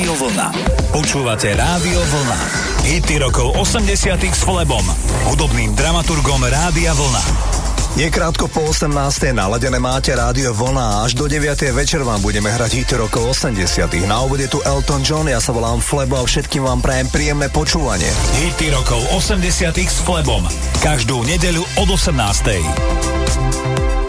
Rádio Vlna. Počúvate Rádio Vlna. Hity rokov 80 s Flebom, hudobným dramaturgom Rádia Vlna. Je krátko po 18. naladené máte rádio Vlna a až do 9. večer vám budeme hrať hity rokov 80. Na úvode tu Elton John, ja sa volám Flebo a všetkým vám prajem príjemné počúvanie. Hity rokov 80 s Flebom. Každú nedeľu od 18.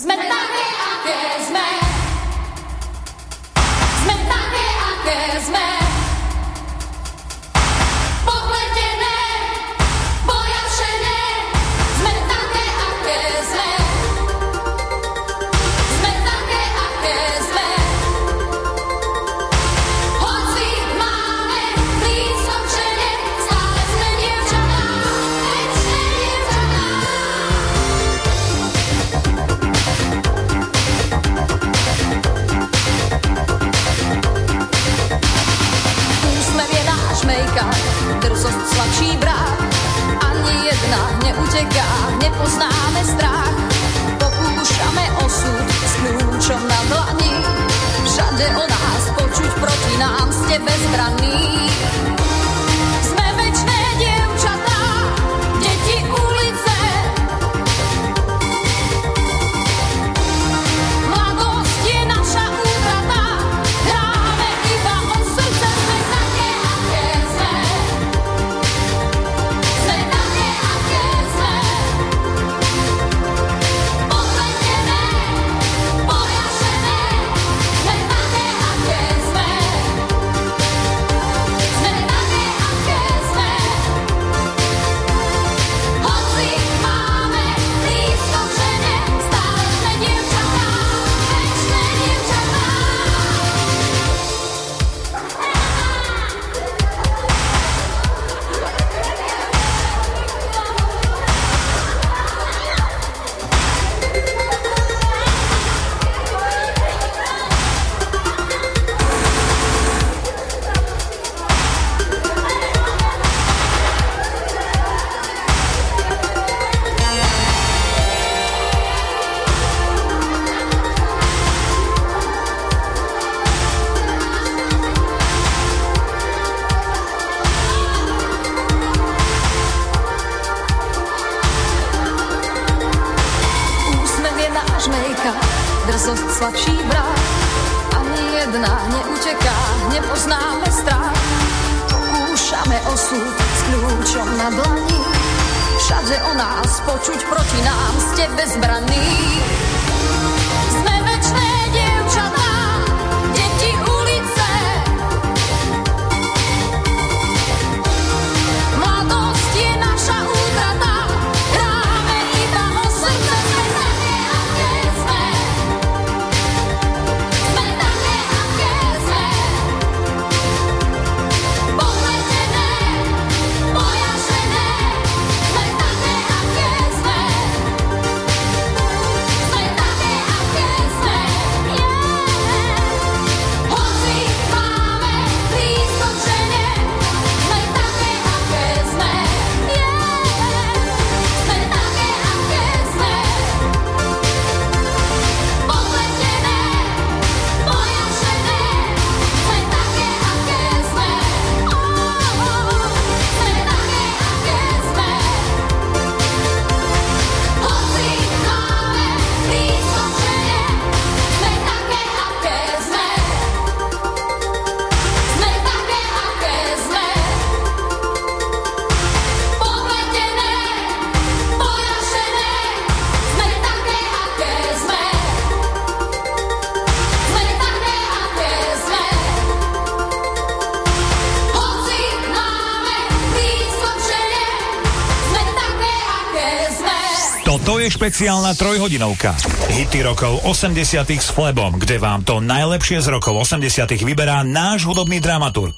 Špeciálna trojhodinovka. Hity rokov 80 s Flebom, kde vám to najlepšie z rokov 80 vyberá náš hudobný dramaturg.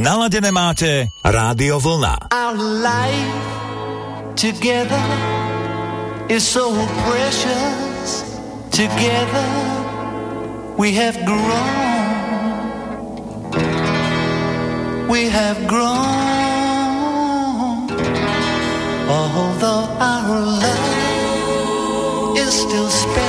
Naladené máte Rádio Vlna. Our life together is so precious. Together we have grown. We have grown. Although still space.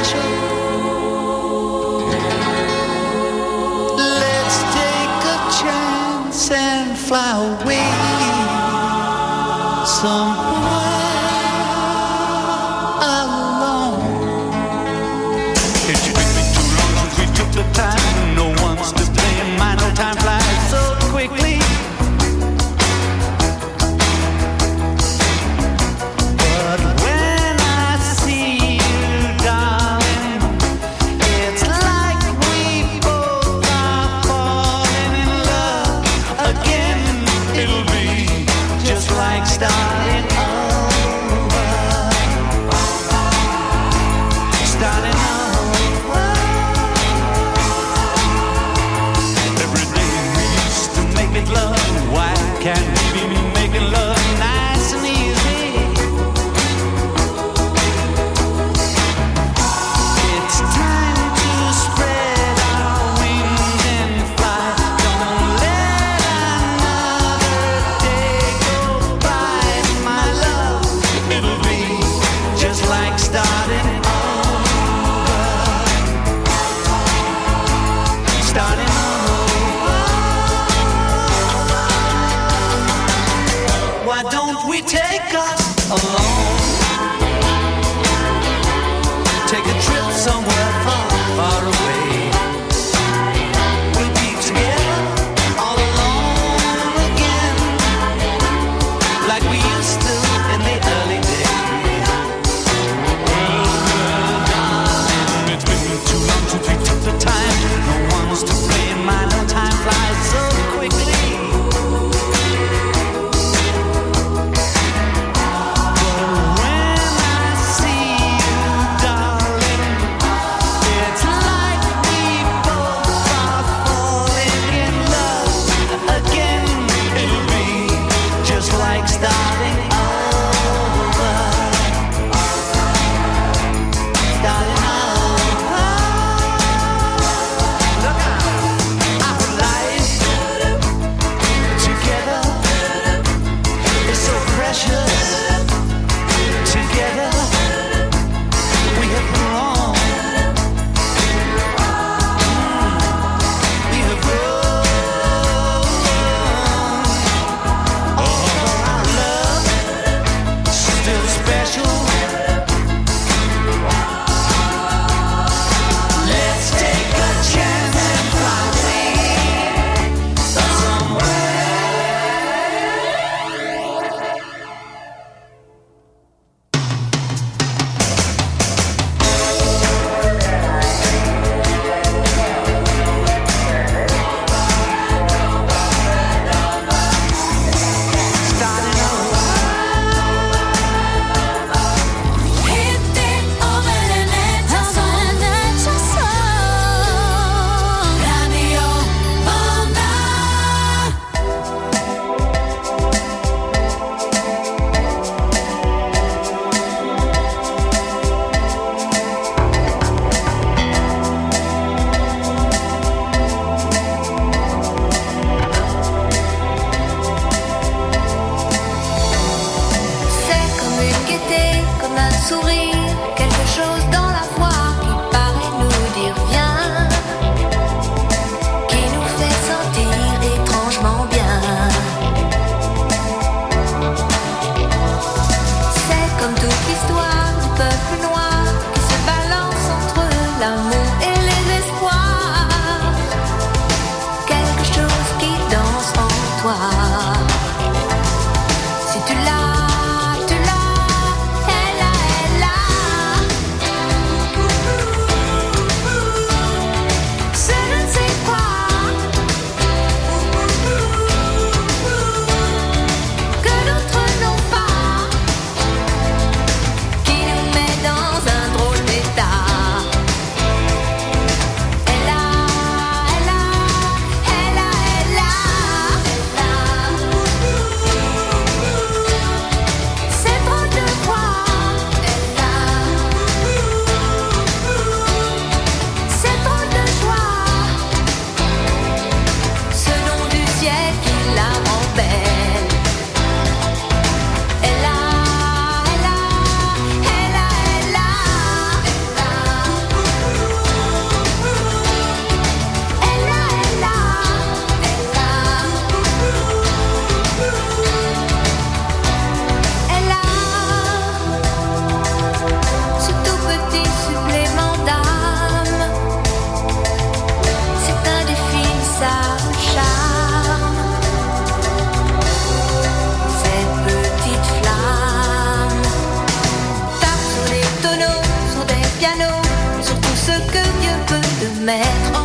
mettre en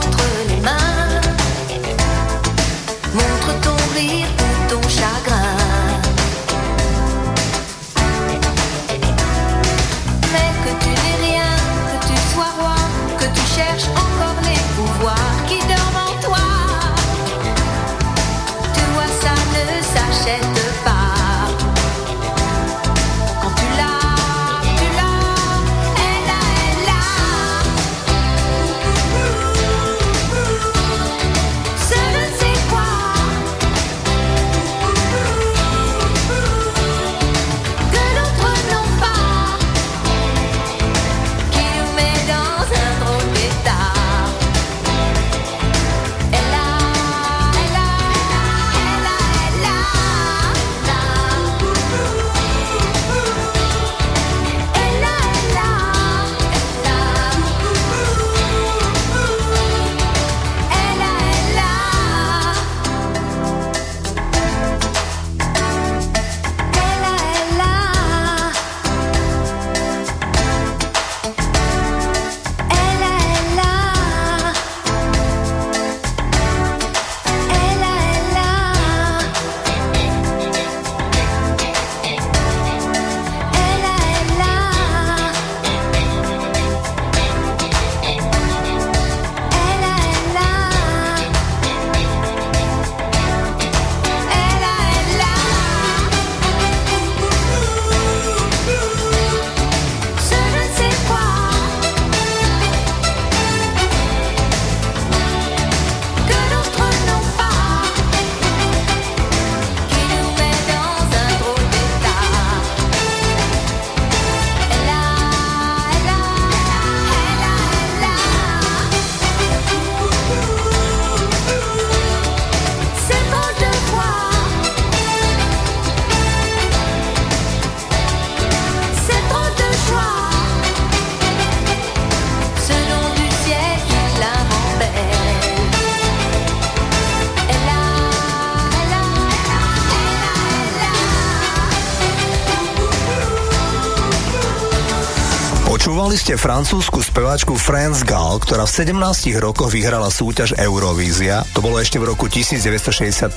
ste francúzsku speváčku France Gall, ktorá v 17 rokoch vyhrala súťaž Eurovízia, to bolo ešte v roku 1965.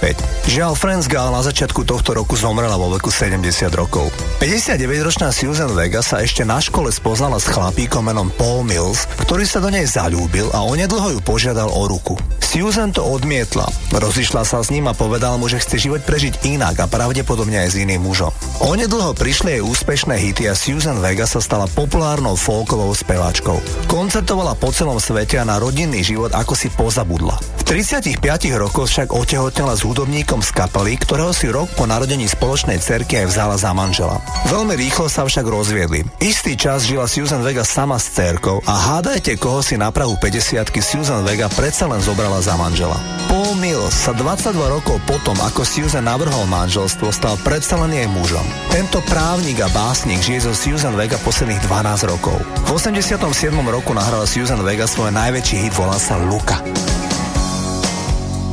Žiaľ, France Gall na začiatku tohto roku zomrela vo veku 70 rokov. 59-ročná Susan Vega sa ešte na škole spoznala s chlapíkom menom Paul Mills, ktorý sa do nej zalúbil a onedlho ju požiadal o ruku. Susan to odmietla. Rozišla sa s ním a povedal mu, že chce život prežiť inak a pravdepodobne aj s iným mužom. Onedlho prišli jej úspešné hity a Susan Vega sa stala populárnou folkovou speváčkou. Koncertovala po celom svete a na rodinný život ako si pozabudla. V 35 rokoch však otehotnela s hudobníkom z kapely, ktorého si rok po narodení spoločnej cerky aj vzala za manžela. Veľmi rýchlo sa však rozviedli. Istý čas žila Susan Vega sama s cerkou a hádajte, koho si na Prahu 50 Susan Vega predsa len zobrala za manžela. Paul Mills sa 22 rokov potom, ako Susan navrhol manželstvo, stal predsa len jej mužom. Tento právnik a básnik žije so Susan Vega posledných 12 rokov. V 87. roku nahrala Susan Vega svoj najväčší hit, volá sa Luka.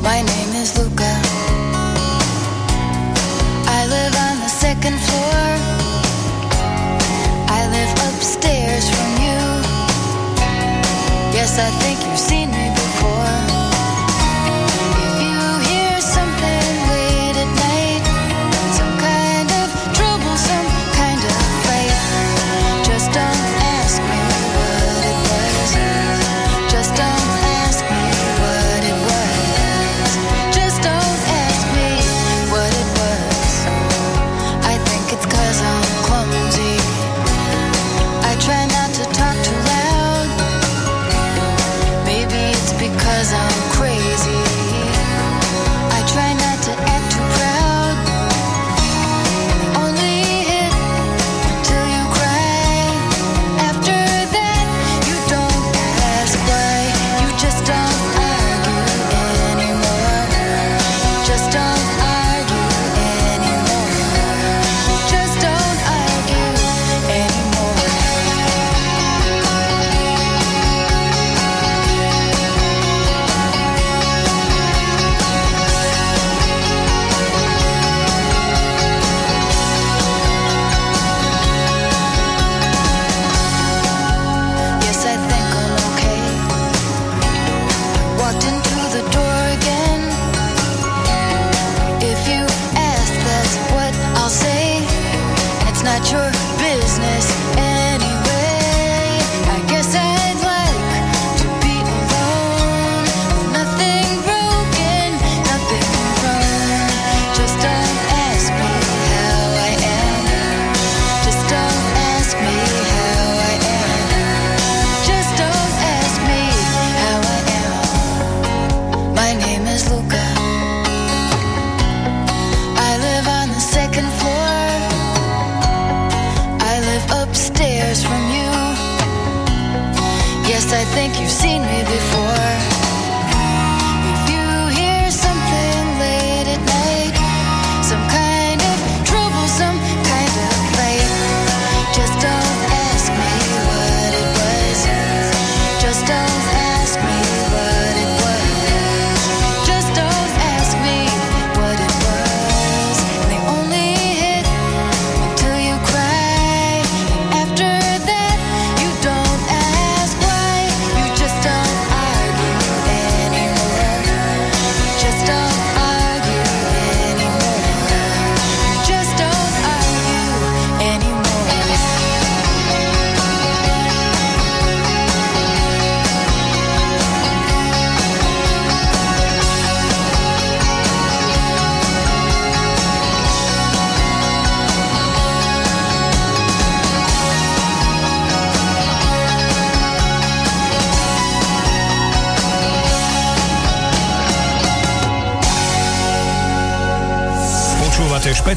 My name is Luca. I live on the second floor. I live upstairs from you. Yes, I think you've seen me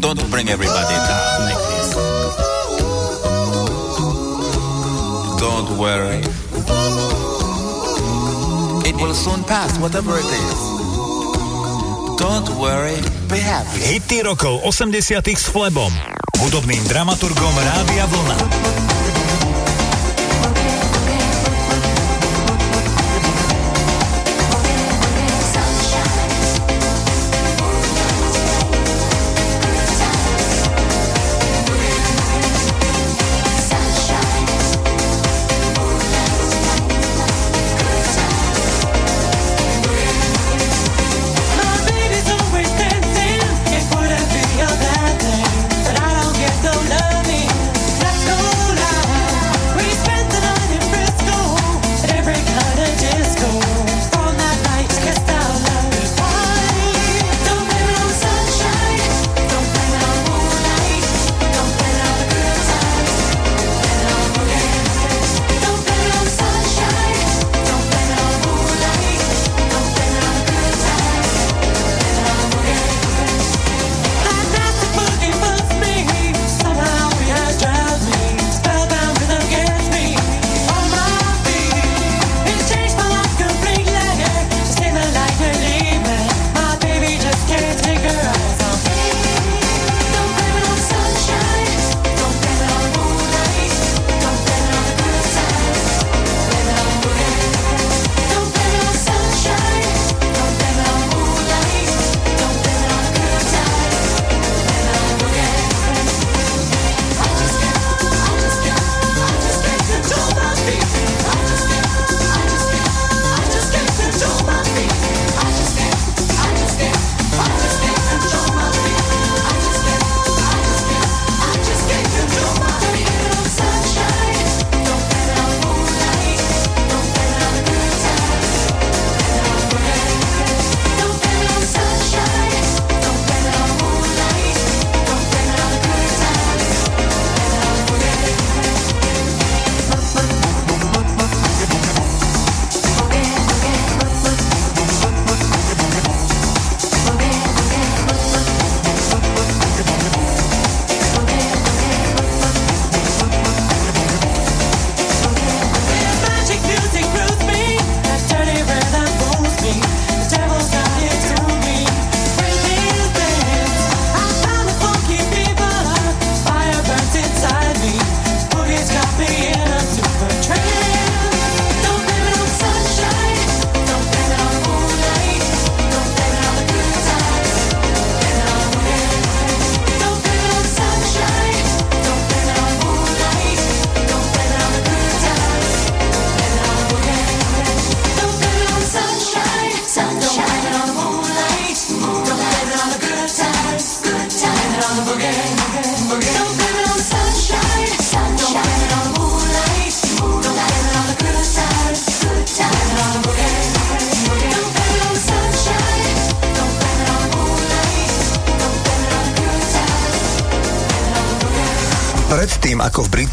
Don't bring everybody down like this. Don't worry. It will soon pass, whatever it is. Don't worry, be happy. Hity rokov 80 s Flebom, hudobným dramaturgom Rádia Vlna.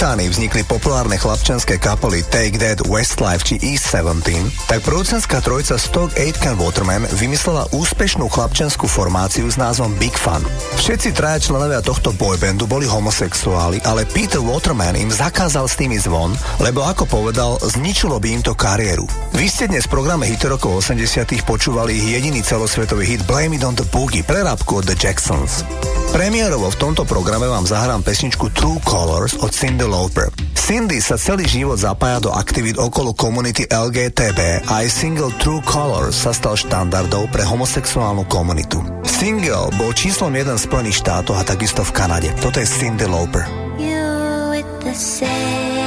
Británii vznikli populárne chlapčenské kapely Take That, Westlife či East 17, tak producentská trojica Stock Aitken Waterman vymyslela úspešnú chlapčenskú formáciu s názvom Big Fun. Všetci traja členovia tohto boybandu boli homosexuáli, ale Peter Waterman im zakázal s tými zvon, lebo ako povedal, zničilo by im to kariéru. Vy ste dnes v programe hit rokov 80 počúvali ich jediný celosvetový hit Blame It on the Boogie, prerábku od The Jacksons. Premiérovo v tomto programe vám zahrám pesničku True Colors od Cindy Lauper. Cindy sa celý život zapája do aktivít okolo komunity LGTB a aj single True Colors sa stal štandardou pre homosexuálnu komunitu. Single bol číslom jeden v Spojených štátoch a takisto v Kanade. Toto je Cindy Lauper. You with the sad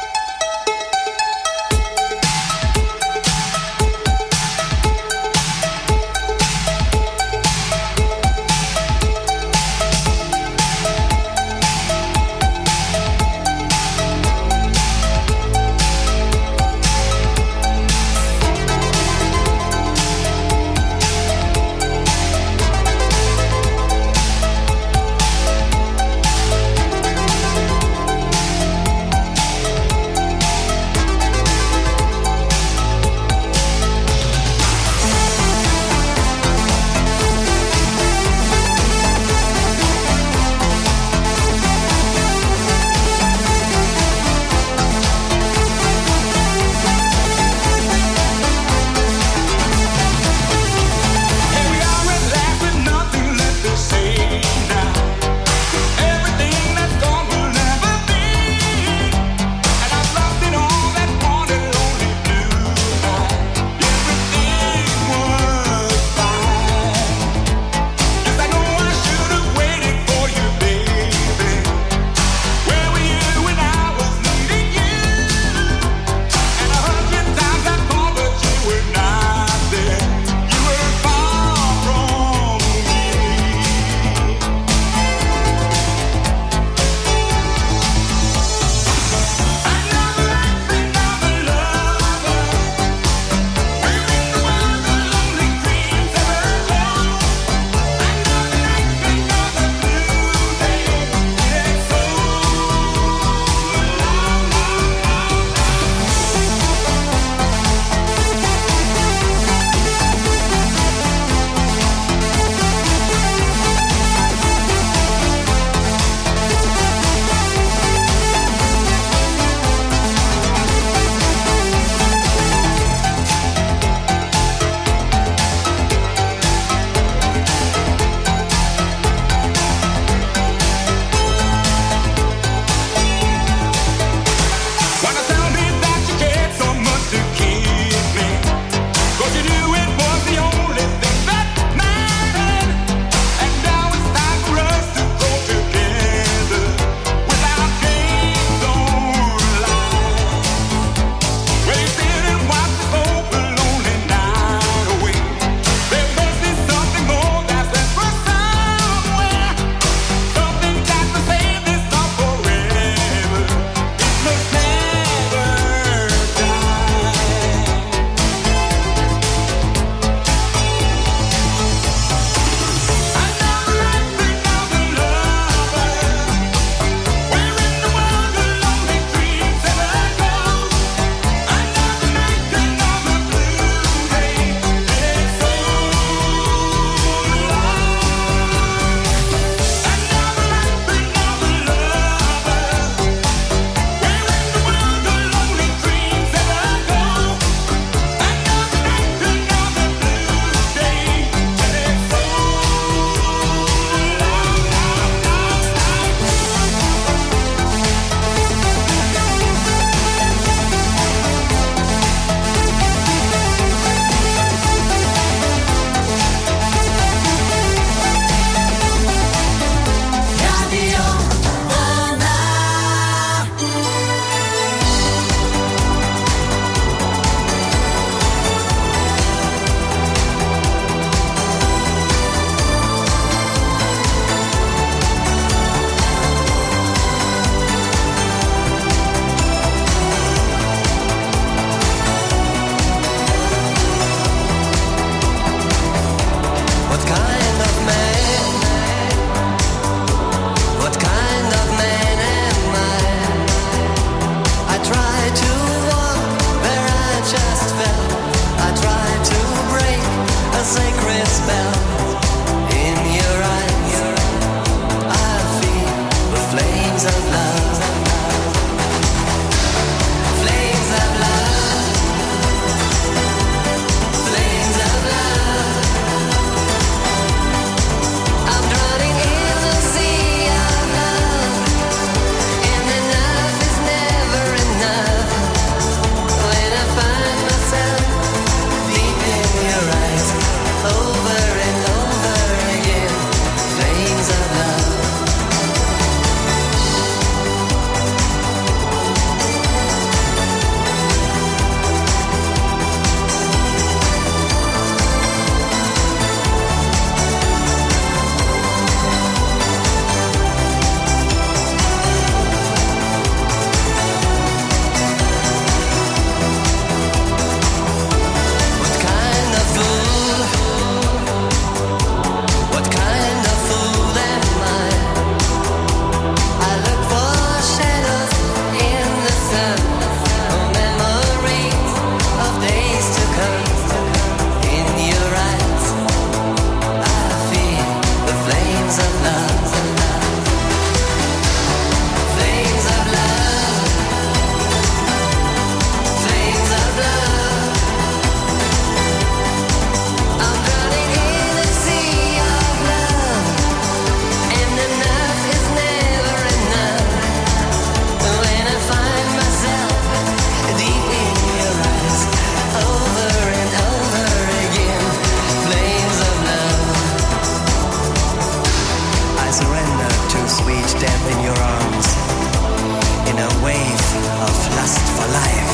of lust for life.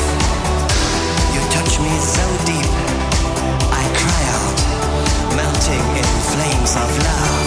You touch me so deep, I cry out, melting in flames of love.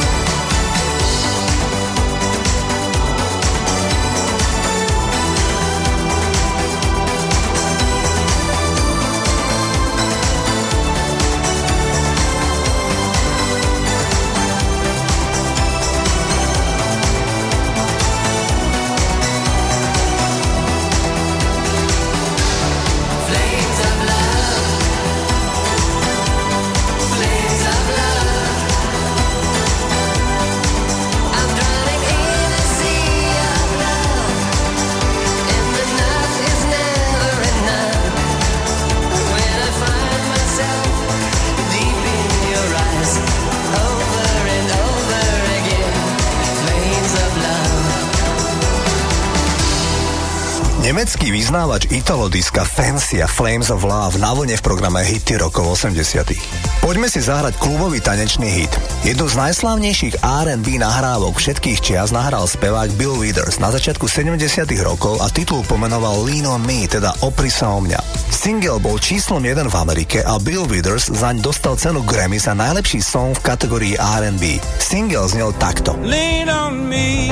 Vyznávač italodiska Fancy a Flames of Love na vlne v programe Hity rokov 80 Poďme si zahrať klubový tanečný hit. Jednu z najslávnejších R&B nahrávok všetkých čias nahral spevák Bill Withers na začiatku 70 rokov a titul pomenoval Lean on Me, teda Opri sa o mňa. Single bol číslom 1 v Amerike a Bill Withers zaň dostal cenu Grammy za najlepší song v kategórii R&B. Single znel takto. Lean on me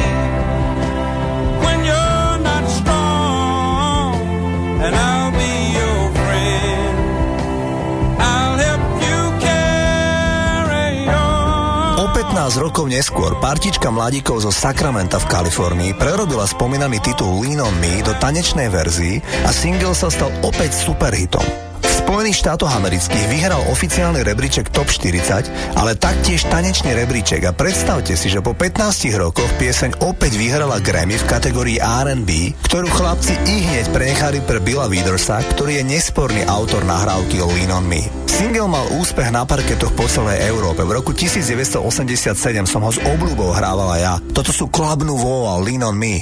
rokov neskôr partička mladíkov zo Sacramenta v Kalifornii prerobila spomínaný titul Lean on Me do tanečnej verzii a single sa stal opäť superhitom. Spojených štátoch amerických vyhral oficiálny rebríček Top 40, ale taktiež tanečný rebríček a predstavte si, že po 15 rokoch pieseň opäť vyhrala Grammy v kategórii R&B, ktorú chlapci i hneď prenechali pre Billa Widersa, ktorý je nesporný autor nahrávky Lean on Me. Single mal úspech na parketoch po celej Európe. V roku 1987 som ho s obľubou hrávala ja. Toto sú Club Nouveau a Lean on Me.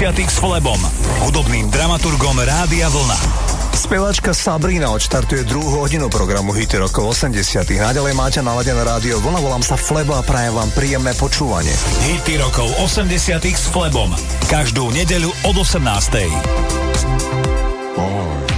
90. s Flebom, hudobným dramaturgom Rádia Vlna. Speváčka Sabrina odštartuje druhú hodinu programu Hity rokov 80. Naďalej máte naladené rádio Vlna, volám sa Flebo a prajem vám príjemné počúvanie. Hity rokov 80. s Flebom. Každú nedeľu od 18. Boy.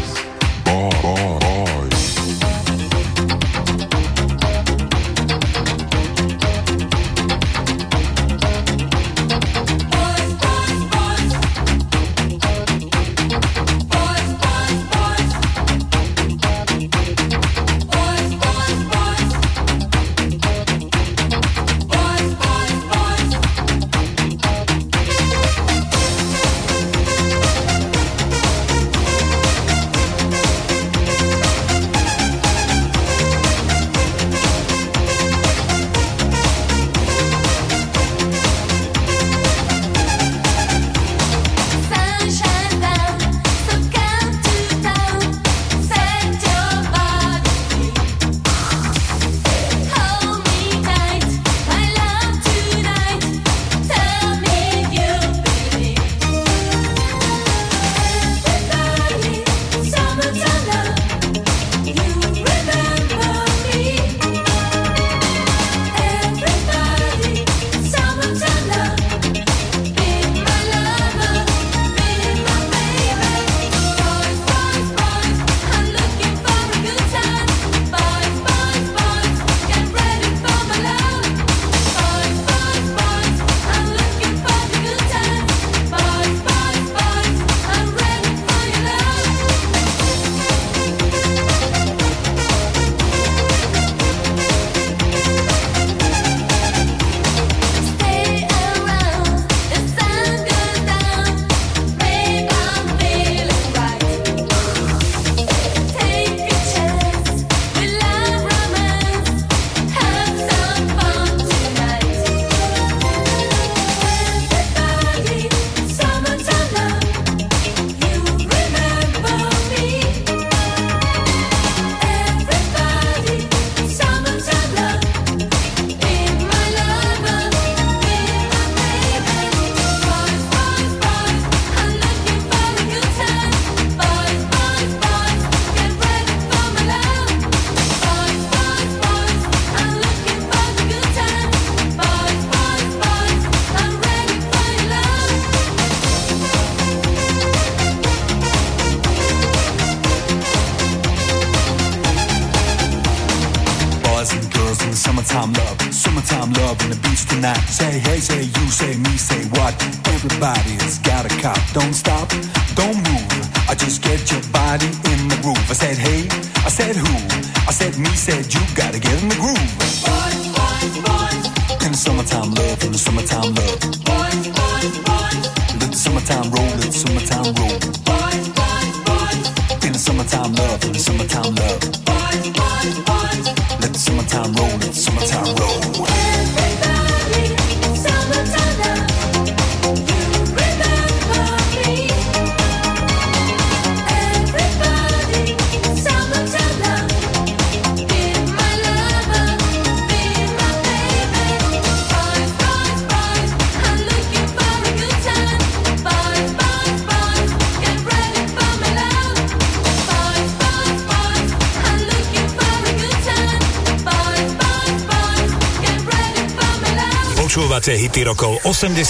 80.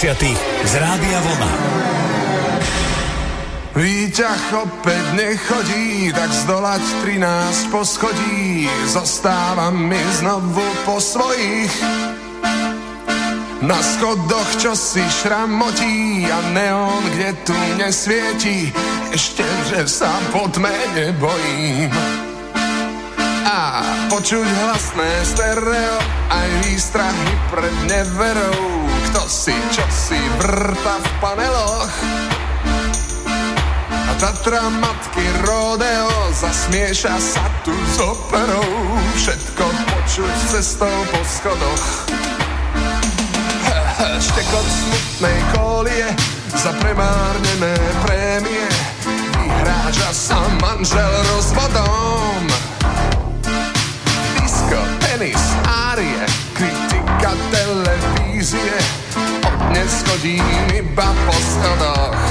z Rádia Vlna. Výťah opäť nechodí, tak zdolať 13 poschodí, zostávam mi znovu po svojich. Na schodoch čo si šramotí a neon, kde tu nesvieti, ešte že sa po tme nebojím. A počuť hlasné stereo, aj výstrahy pred neverou, kto si čo si vrta v paneloch. A Tatra matky rodeo Zasmieša sa tu s operou. Všetko počuť cestou po schodoch. Štekot smutnej kolie Za premárnené prémie. Vyhráža sa manžel rozvodom. Disko, tenis, árie Kritika televízie. nie schodzimy, ba po schodach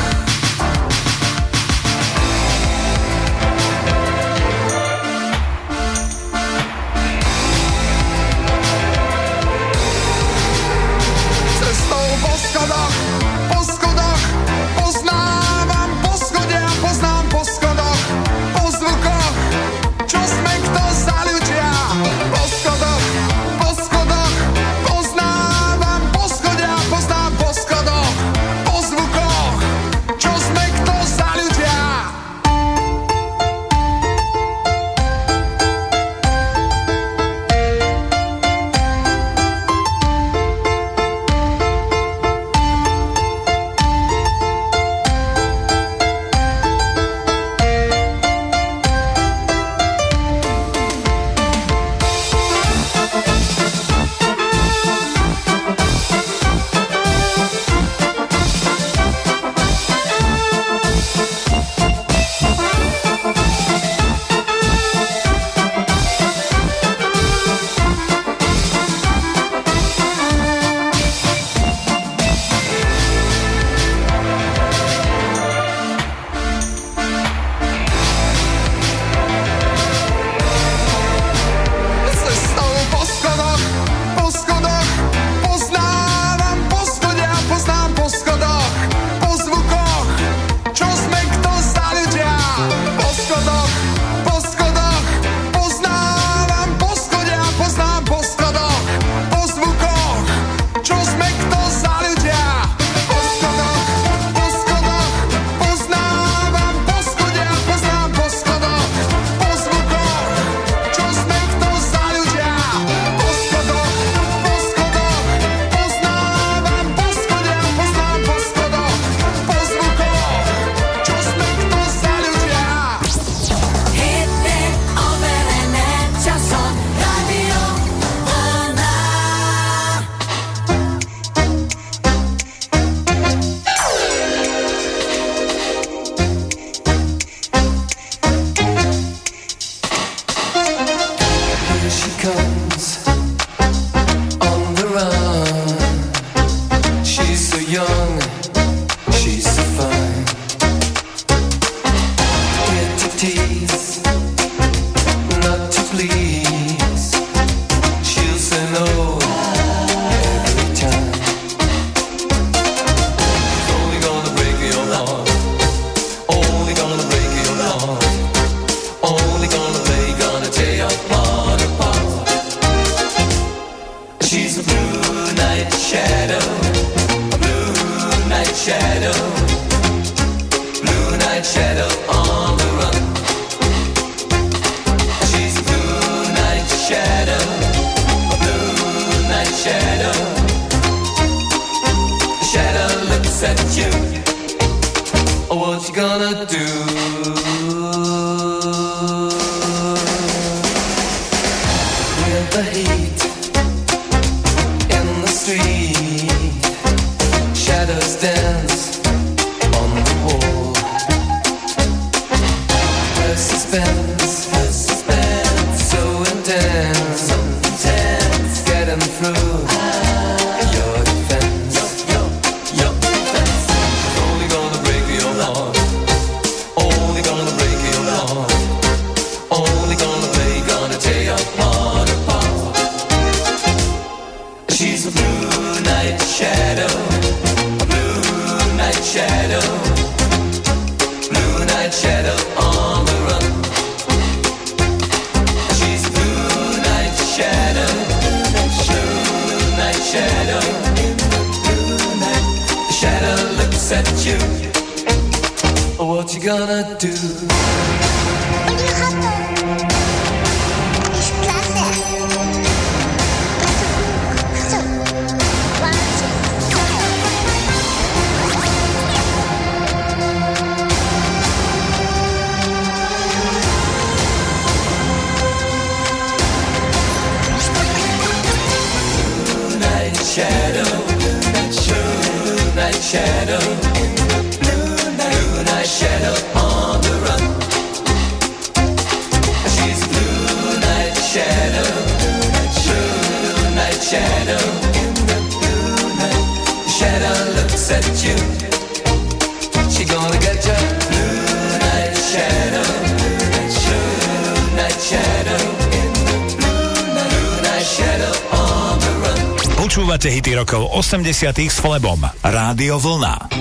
80 s Flebom. Rádio Vlna.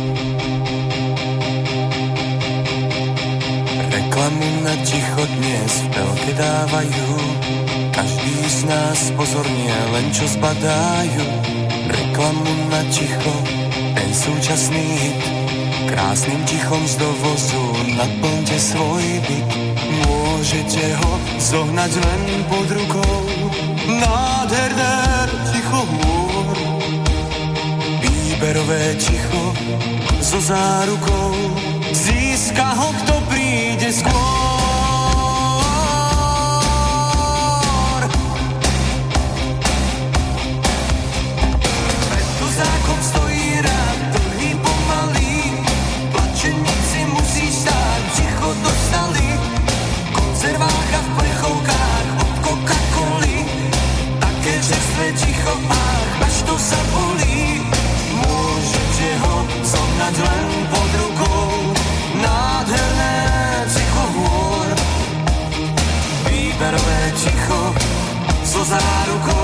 Reklamu na ticho dnes v telke dávajú. Každý z nás pozorne len čo zbadajú Reklamu na ticho, ten súčasný hit. Krásnym tichom z dovozu naplňte svoj byt. Môžete ho zohnať len pod rukou. Nádherné Výberové ticho so zárukou Získa ho, kto príde skôr. Plačenici musí stáť, ticho dostali V konzervách a v plechovkách od Coca-Coly Také čerstvé ticho, ach, až to Môžete ho zohnať len pod rukou Nádherné ticho hôr. Výberové ticho so zárukou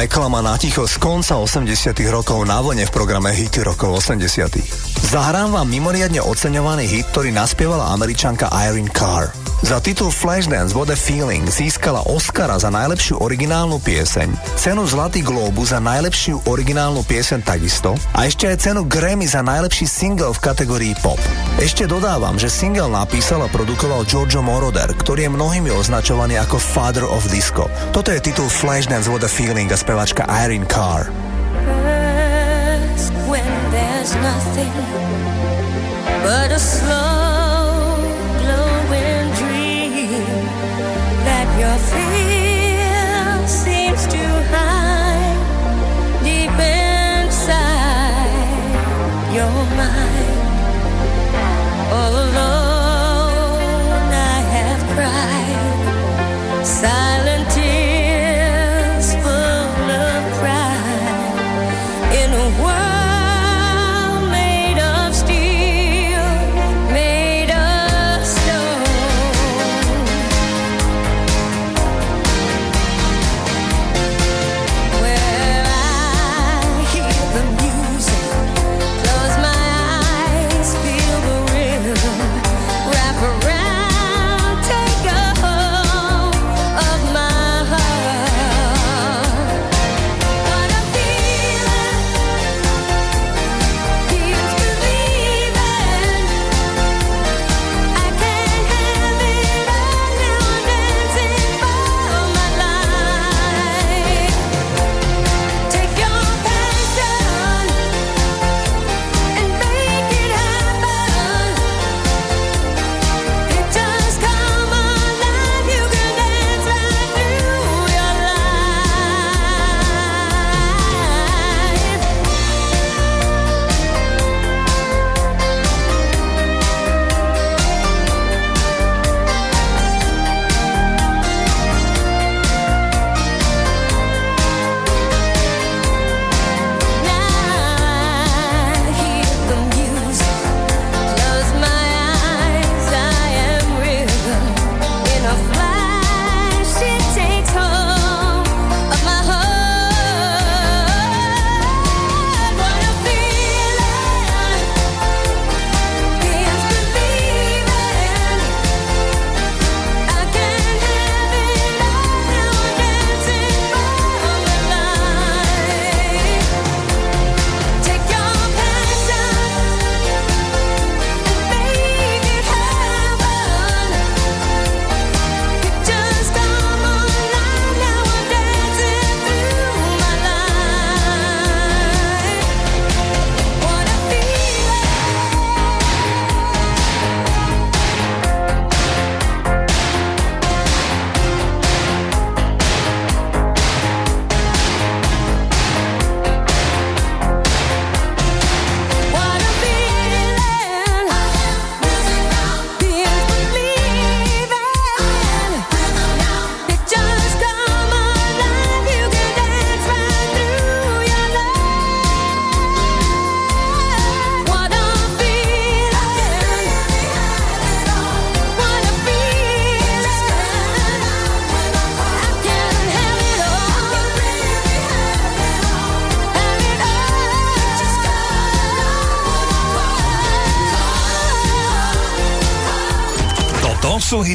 reklama na ticho z konca 80 rokov na vlne v programe Hity rokov 80 Zahrám vám mimoriadne oceňovaný hit, ktorý naspievala američanka Irene Carr. Za titul Flashdance What a Feeling získala Oscara za najlepšiu originálnu pieseň, cenu Zlatý Globus za najlepšiu originálnu pieseň takisto a ešte aj cenu Grammy za najlepší single v kategórii pop. Ešte dodávam, že single napísal a produkoval Giorgio Moroder, ktorý je mnohými označovaný ako Father of Disco. Toto je titul Flashdance What a Feeling a spevačka Irene Carr. Your mind.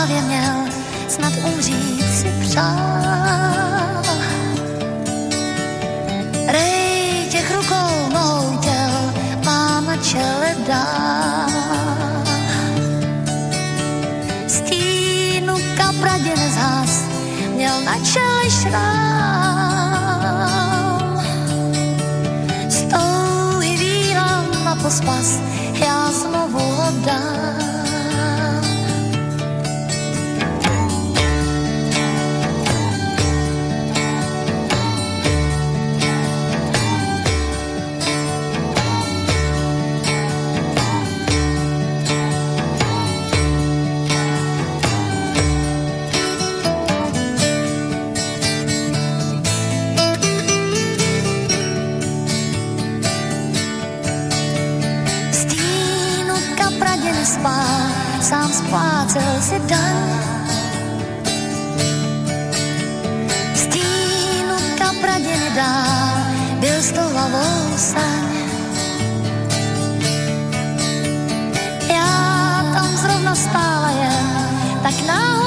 právě měl snad umřít si přál. Rej těch rukou mou těl má na čele dál. Stínu kapradě nezás, měl na čele šrám. S touhy víram na pospas, já znovu ho dám. chcel si dan. Stínu praděny dál, byl s tou hlavou saň. Já tam zrovna stála jen, tak náhodou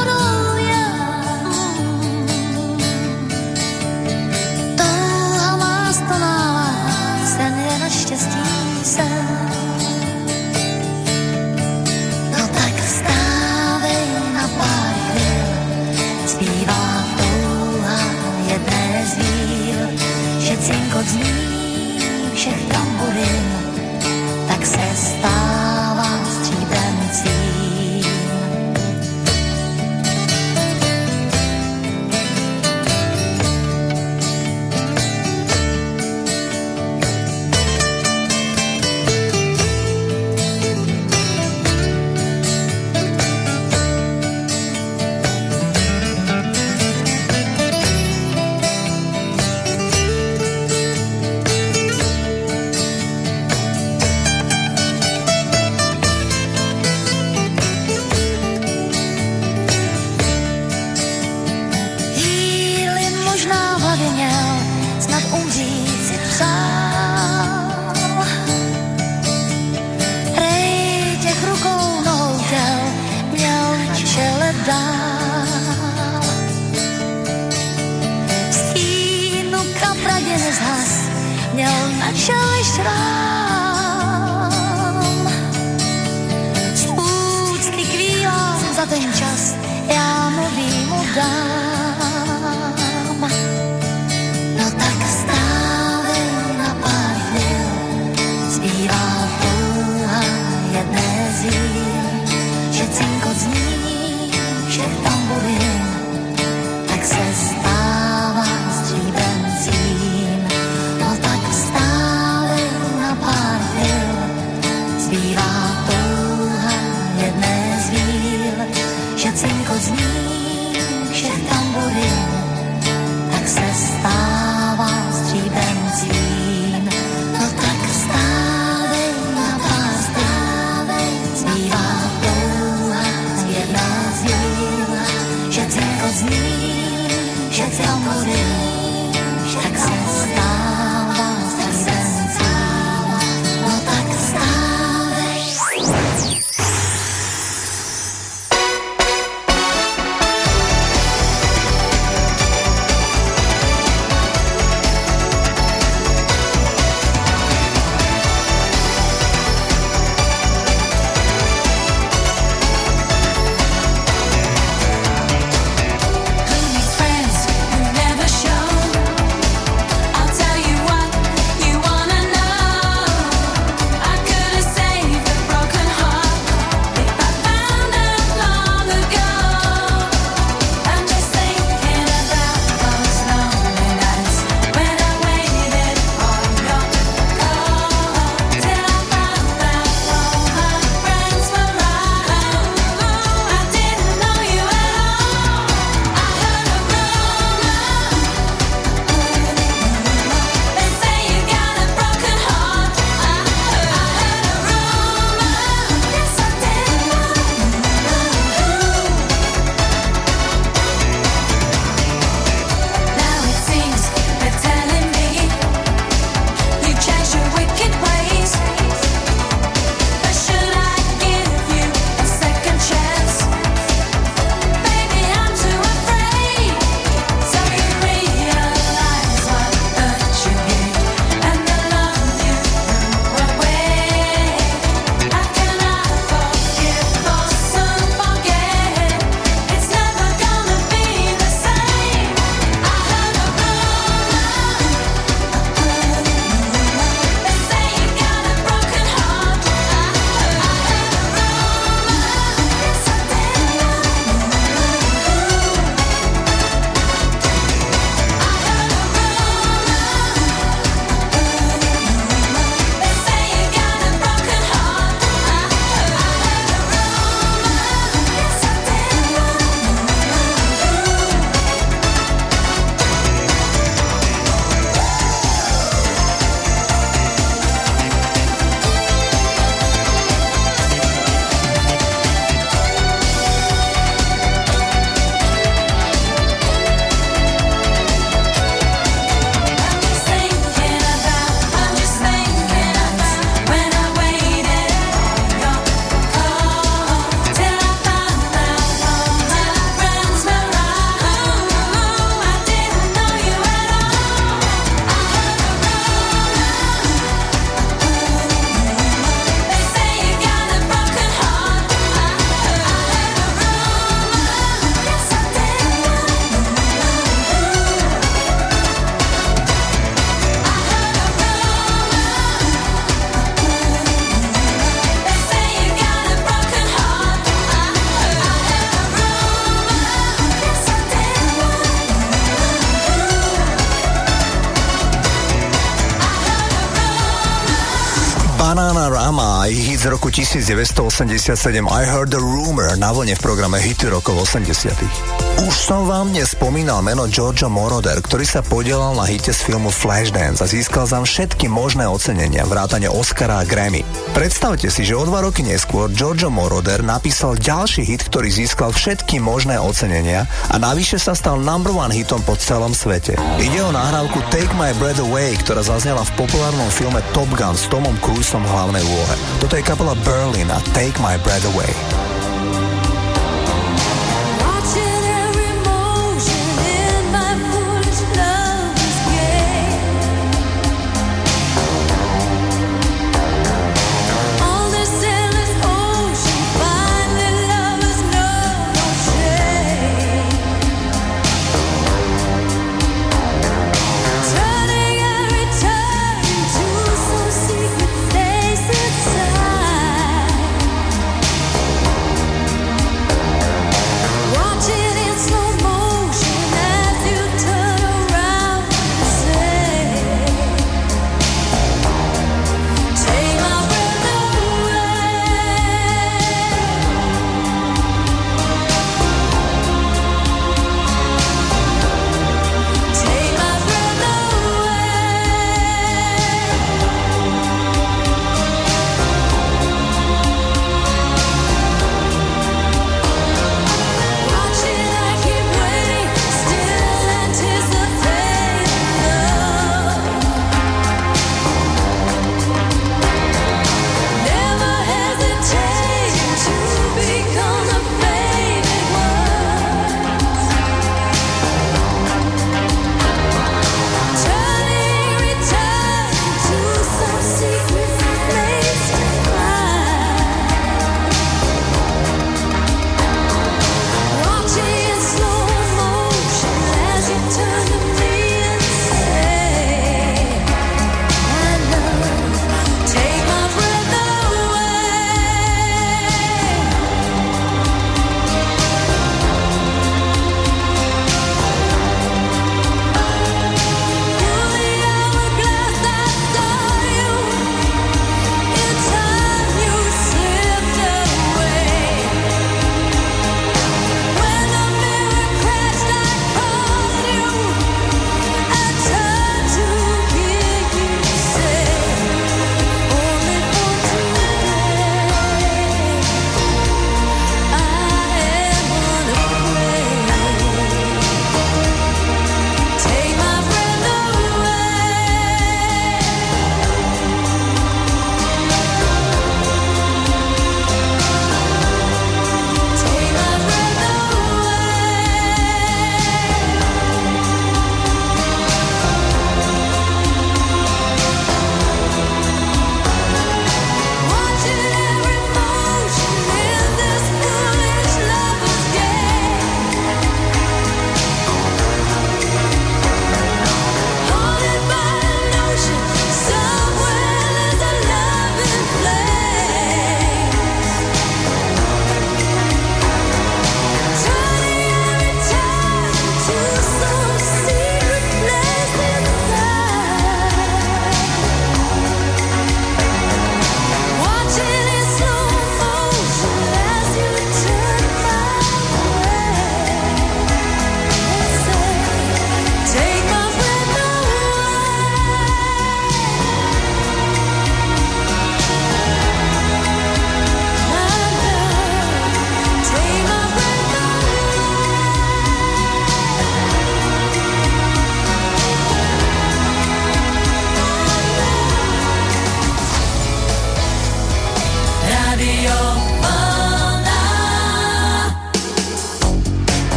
roku 1987 I Heard the Rumor na vlne v programe Hity rokov 80 Už som vám dnes spomínal meno Giorgio Moroder, ktorý sa podielal na hite z filmu Flashdance a získal za všetky možné ocenenia, vrátane Oscara a Grammy. Predstavte si, že o dva roky neskôr Giorgio Moroder napísal ďalší hit, ktorý získal všetky možné ocenenia a navyše sa stal number one hitom po celom svete. Ide o nahrávku Take My Breath Away, ktorá zaznela v populárnom filme Top Gun s Tomom Cruiseom v hlavnej úlohe. Toto je kapela Berlin a Take My Breath Away.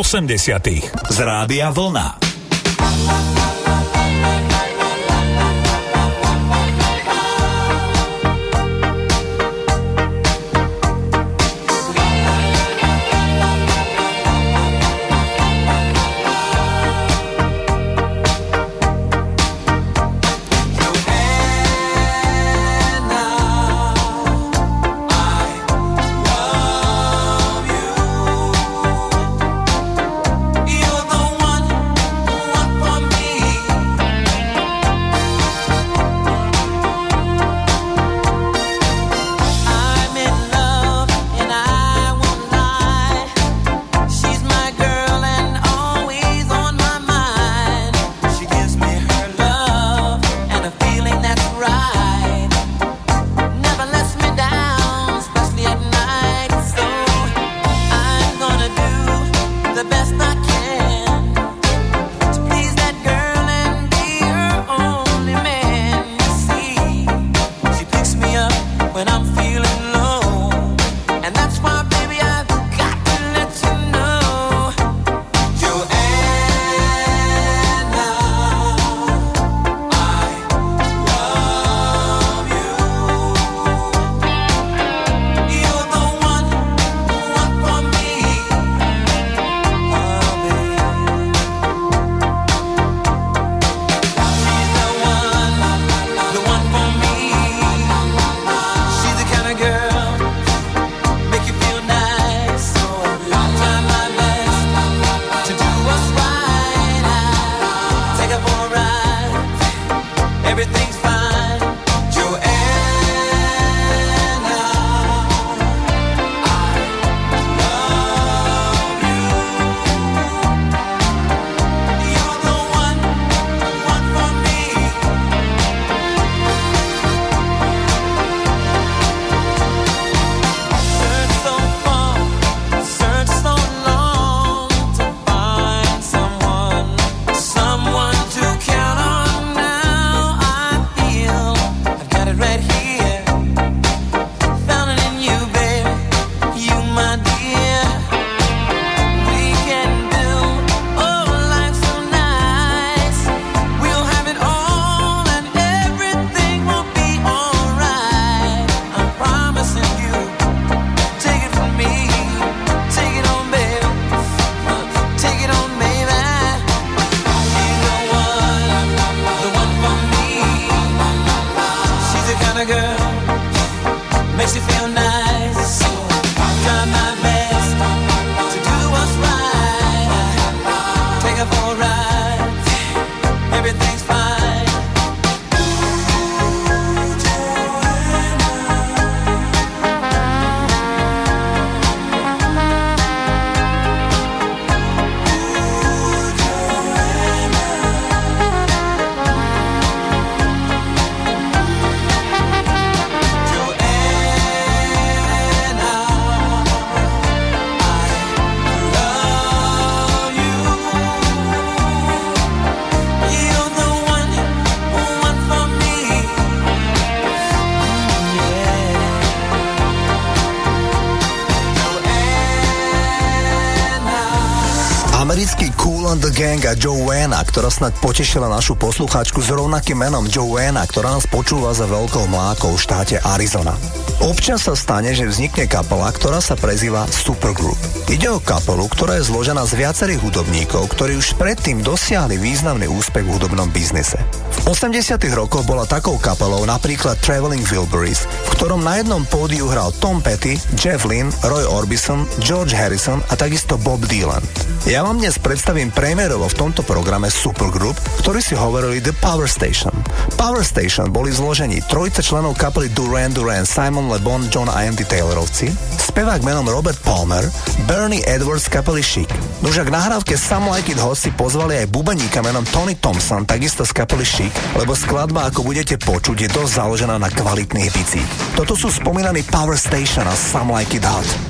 80 z Rádia Vlna. Gang a Joanna, ktorá snad potešila našu poslucháčku s rovnakým menom Joanna, ktorá nás počúva za veľkou mlákou v štáte Arizona. Občas sa stane, že vznikne kapela, ktorá sa prezýva Supergroup. Ide o kapelu, ktorá je zložená z viacerých hudobníkov, ktorí už predtým dosiahli významný úspech v hudobnom biznise. V 80 rokoch bola takou kapelou napríklad Traveling Wilburys, v ktorom na jednom pódiu hral Tom Petty, Jeff Lynne, Roy Orbison, George Harrison a takisto Bob Dylan. Ja vám dnes predstavím premiérovo v tomto programe Supergroup, ktorí si hovorili The Power Station. Power Station boli zložení trojice členov kapely Duran Duran, Simon Le Bon, John Andy Taylorovci, spevák menom Robert Palmer, Bernie Edwards z kapely Chic. Nož ak nahrávke Some Like It Hot pozvali aj bubeníka menom Tony Thompson, takisto z kapely Chic, lebo skladba, ako budete počuť, je dosť založená na kvalitných bicích. Toto sú spomínaní Power Station a Some Like It Hot.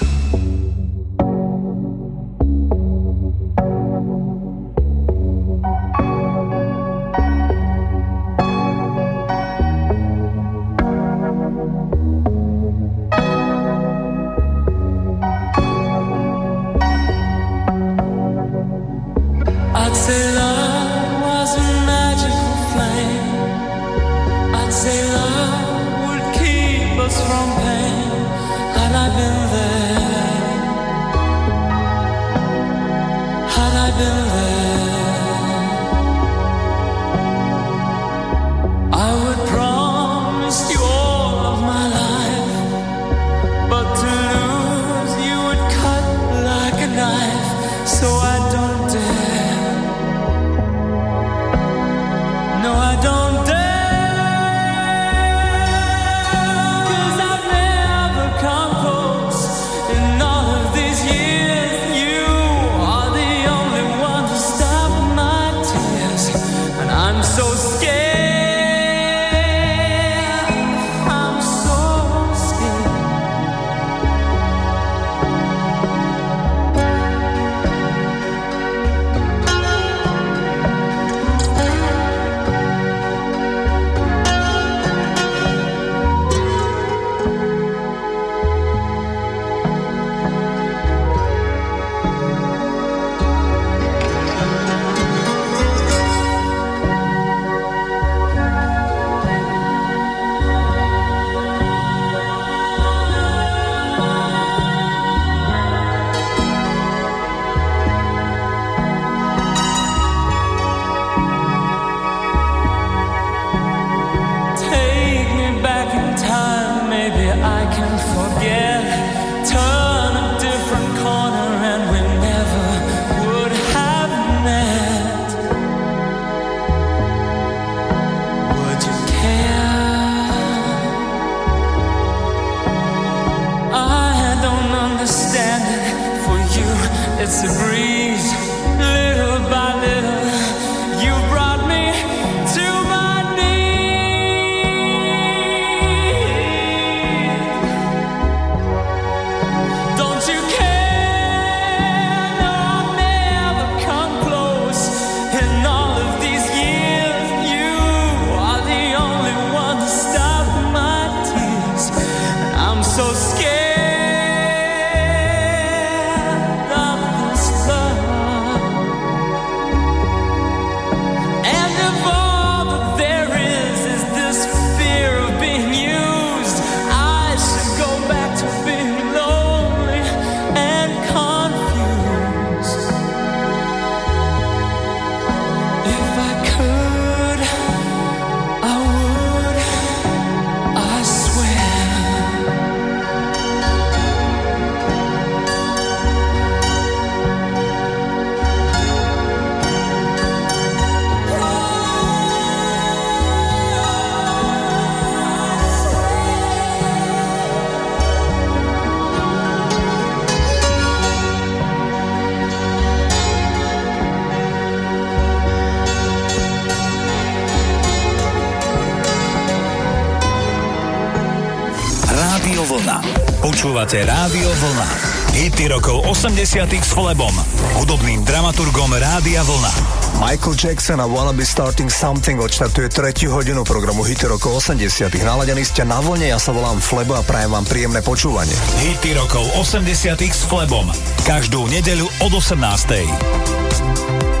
80 s Flebom, hudobným dramaturgom Rádia Vlna. Michael Jackson a Wanna Be Starting Something odštartuje tretiu hodinu programu Hity rokov 80 Naladení ste na vlne, ja sa volám Flebo a prajem vám príjemné počúvanie. Hity rokov 80 s Flebom. Každú nedeľu od 18.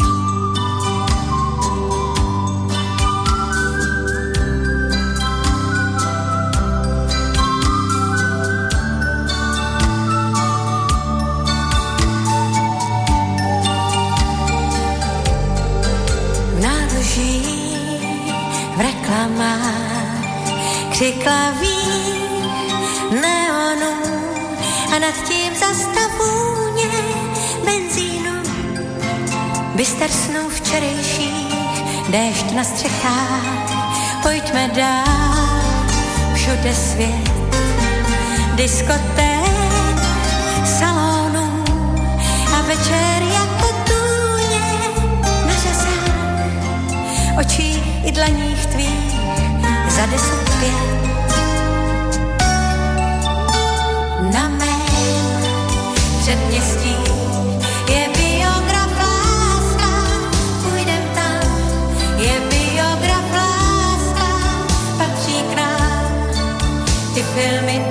křiklavých neonů a nad tím zastavůně benzínu. Byster snů včerejších, déšť na střechách, pojďme dál, všude svět, diskoté, salonu a večer jako tůně na řezách, očí i dlaních tvých za deset pět. Na mém předměstí je biograf půjdem tam, je biograf patří k ty filmy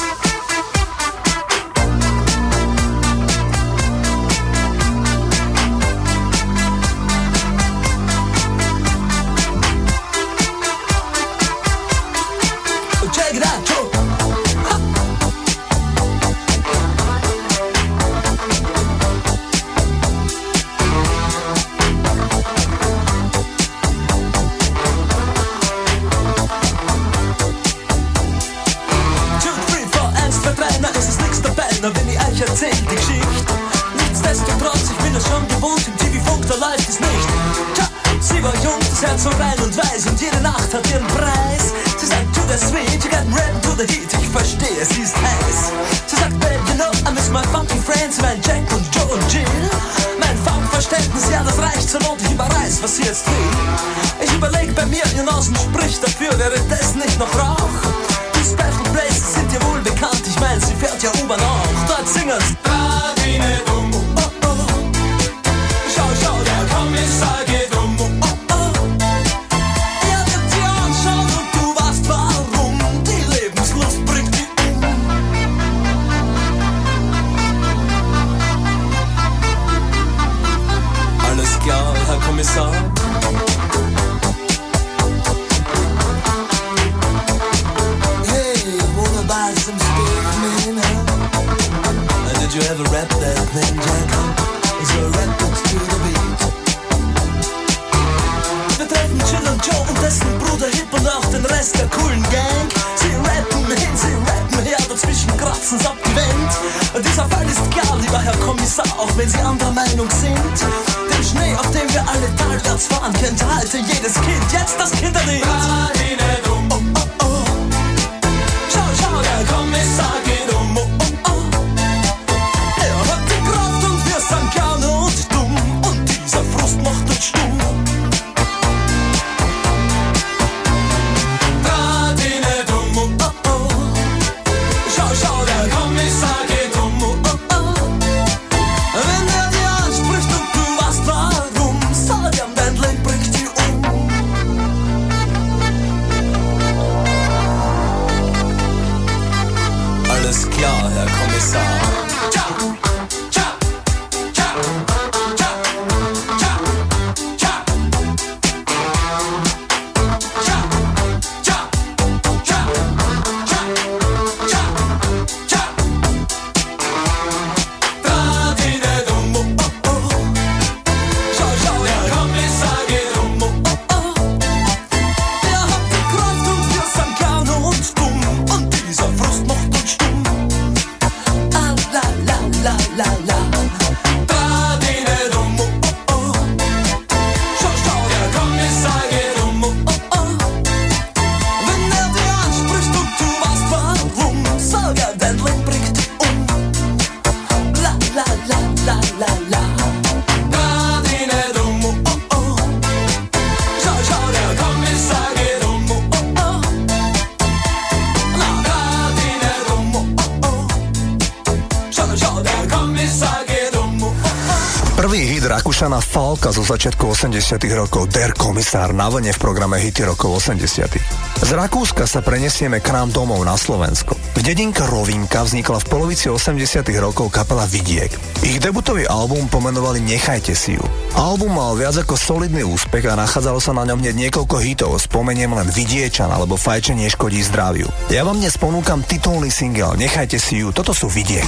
začiatku 80 rokov Der Komisár na vlne v programe Hity rokov 80 Z Rakúska sa prenesieme k nám domov na Slovensko. V dedinka Rovinka vznikla v polovici 80 rokov kapela Vidiek. Ich debutový album pomenovali Nechajte si ju. Album mal viac ako solidný úspech a nachádzalo sa na ňom hneď niekoľko hitov, spomeniem len Vidiečan alebo Fajčenie škodí zdraviu. Ja vám dnes ponúkam titulný single Nechajte si ju, toto sú Vidiek.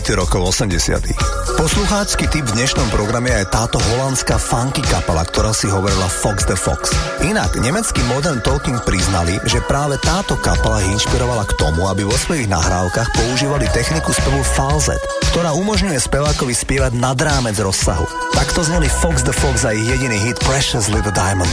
hity rokov 80. Posluchácky typ v dnešnom programe je táto holandská funky kapela, ktorá si hovorila Fox the Fox. Inak nemecký Modern Talking priznali, že práve táto kapela ich inšpirovala k tomu, aby vo svojich nahrávkach používali techniku spevu falzet, ktorá umožňuje spevákovi spievať nad rámec rozsahu. Takto zneli Fox the Fox a ich jediný hit Precious Little Diamond.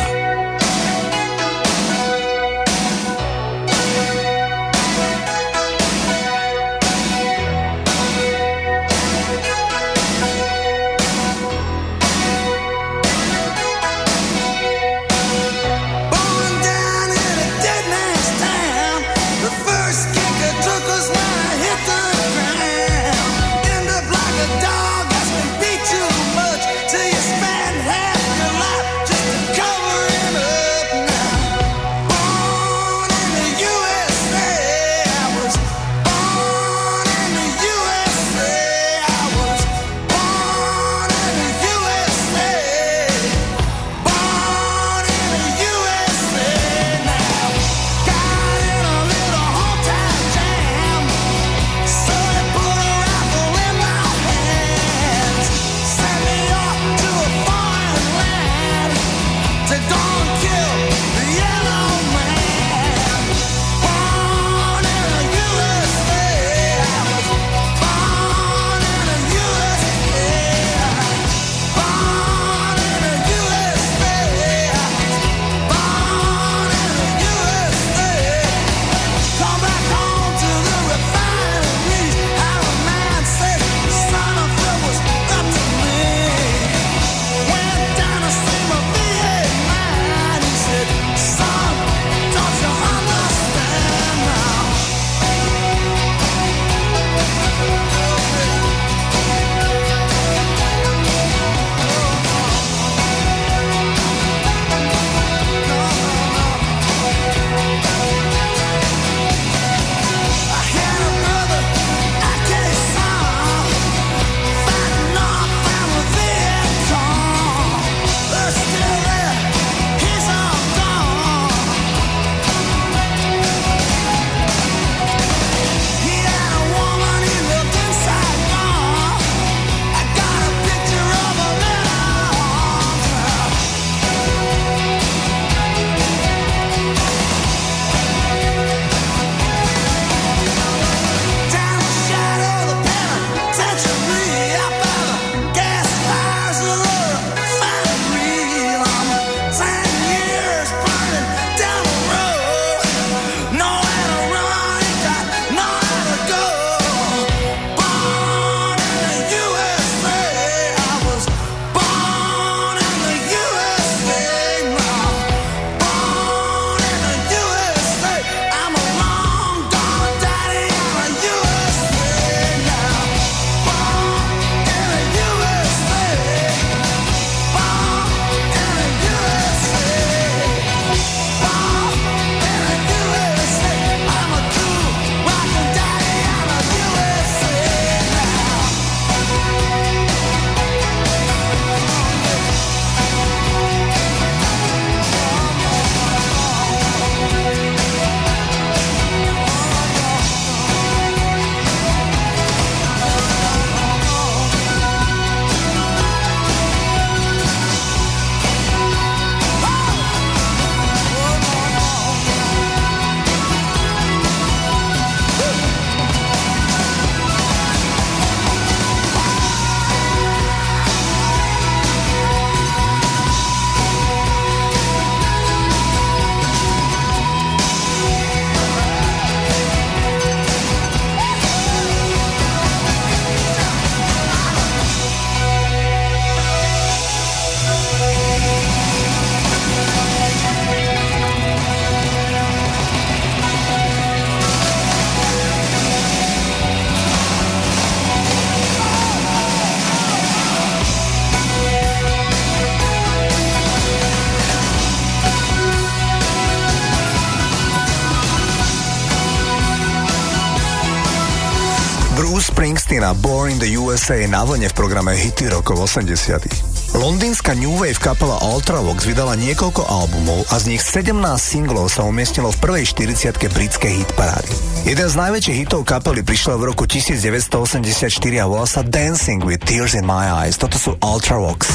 skupina Born in the USA na vlne v programe Hity rokov 80. Londýnska New Wave kapela Ultravox vydala niekoľko albumov a z nich 17 singlov sa umiestnilo v prvej 40 britské hit hitparády. Jeden z najväčších hitov kapely prišiel v roku 1984 a volá sa Dancing with Tears in My Eyes. Toto sú Ultravox.